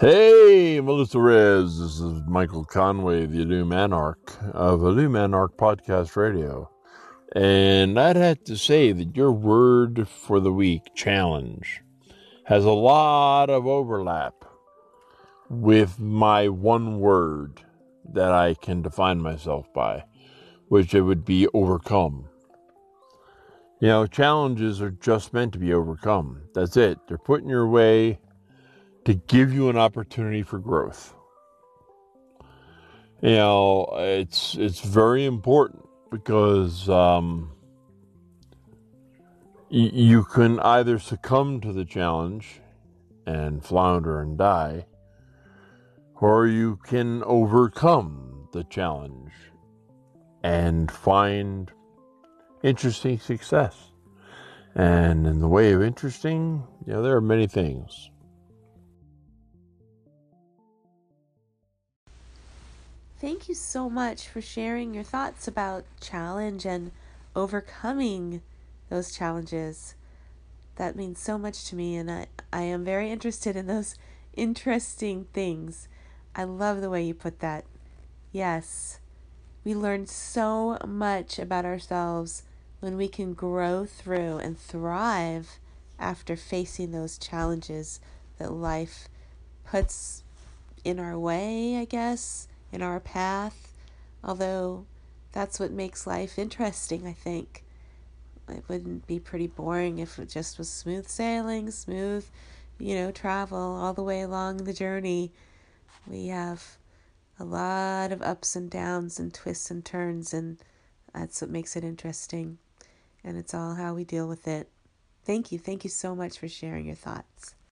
Hey, Melissa Rez. This is Michael Conway, the Illum Anarch of Illum Anarch Podcast Radio. And I'd have to say that your word for the week, challenge, has a lot of overlap with my one word that I can define myself by, which it would be overcome. You know, challenges are just meant to be overcome. That's it. They're put in your way to give you an opportunity for growth. You know, it's it's very important because um, y- you can either succumb to the challenge and flounder and die, or you can overcome the challenge and find interesting success. And in the way of interesting, you know, there are many things. Thank you so much for sharing your thoughts about challenge and overcoming those challenges. That means so much to me, and I, I am very interested in those interesting things. I love the way you put that. Yes, we learn so much about ourselves when we can grow through and thrive after facing those challenges that life puts in our way, I guess in our path, although that's what makes life interesting, I think. It wouldn't be pretty boring if it just was smooth sailing, smooth, you know, travel all the way along the journey. We have a lot of ups and downs and twists and turns, and that's what makes it interesting. And it's all how we deal with it. Thank you. Thank you so much for sharing your thoughts.